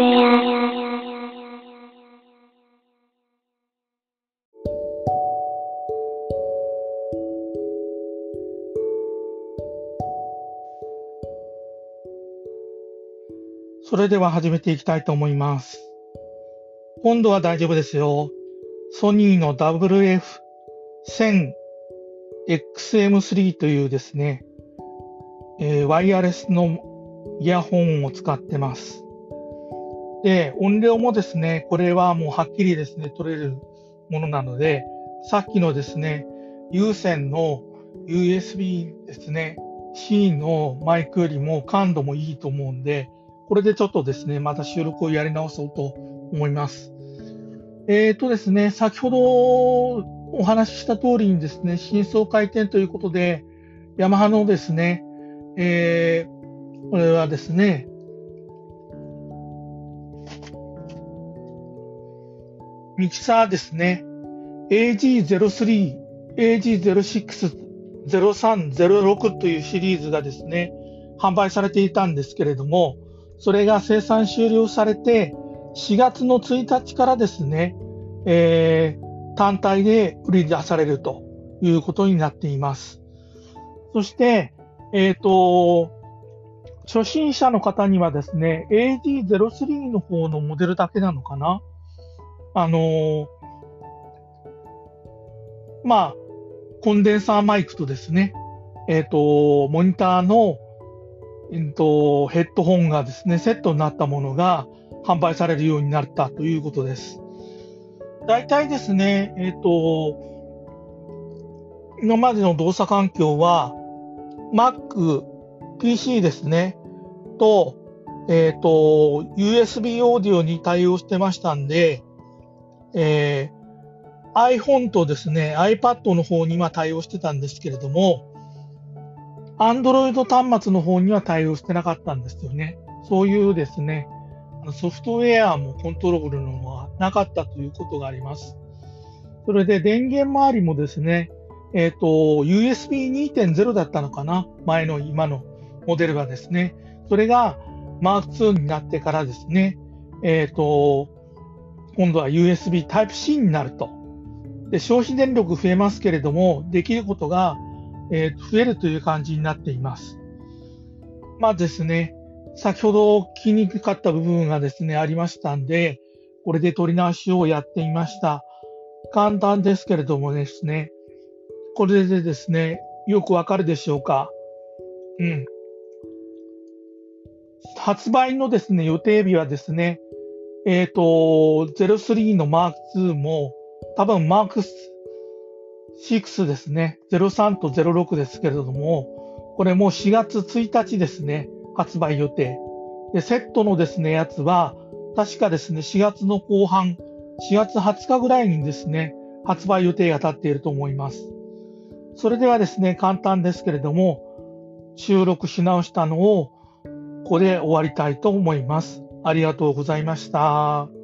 部屋。それでは始めていきたいと思います。今度は大丈夫ですよ。ソニーの WF1000XM3 というですね、えーワイヤレスのイヤホンを使ってます。で、音量もですね、これはもうはっきりですね、取れるものなので、さっきのですね、有線の USB ですね、C のマイクよりも感度もいいと思うんで、これでちょっとですね、また収録をやり直そうと思います。えーとですね、先ほどお話しした通りにですね、真相回転ということで、ヤマハのですね、えーこれはですね、ミキサーですね、AG03、AG06、03、06というシリーズがですね、販売されていたんですけれども、それが生産終了されて、4月の1日からですね、えー単体で売り出されるということになっています。そして、えっ、と、初心者の方にはですね、AD03 の方のモデルだけなのかな？あのーまあ、コンデンサーマイクとですね、えっ、と、モニターの、えっと、ヘッドホンがですね、セットになったものが販売されるようになったということです。大体ですね、えっ、と、今までの動作環境は、Mac、PC ですね、と、えっ、と、USB オーディオに対応してましたんで、えー iPhone とですね、iPad の方には対応してたんですけれども、Android 端末の方には対応してなかったんですよね。そういうですね、ソフトウェアもコントロールのはなかったということがあります。それで電源周りもですね、えっ、と、USB2.0 だったのかな？前の今のモデルがですね。それが Mark II になってからですね、えっ、と、今度は USB Type-C になると。で、消費電力増えますけれども、できることが、えー増えるという感じになっています。まあですね、先ほど聞きにくかった部分がですね、ありましたんで、これで取り直しをやってみました。簡単ですけれどもですね、これでですね、よくわかるでしょうか。うん。発売のですね、予定日はですね、えっ、と、03の Mark II も、多分 Mark 6ですね。03と06ですけれども、これもう4月1日ですね、発売予定。で、セットのですね、やつは、確かですね、4月の後半、4月20日ぐらいにですね、発売予定が立っていると思います。それではですね、簡単ですけれども、収録し直したのを、ここで終わりたいと思います。ありがとうございました。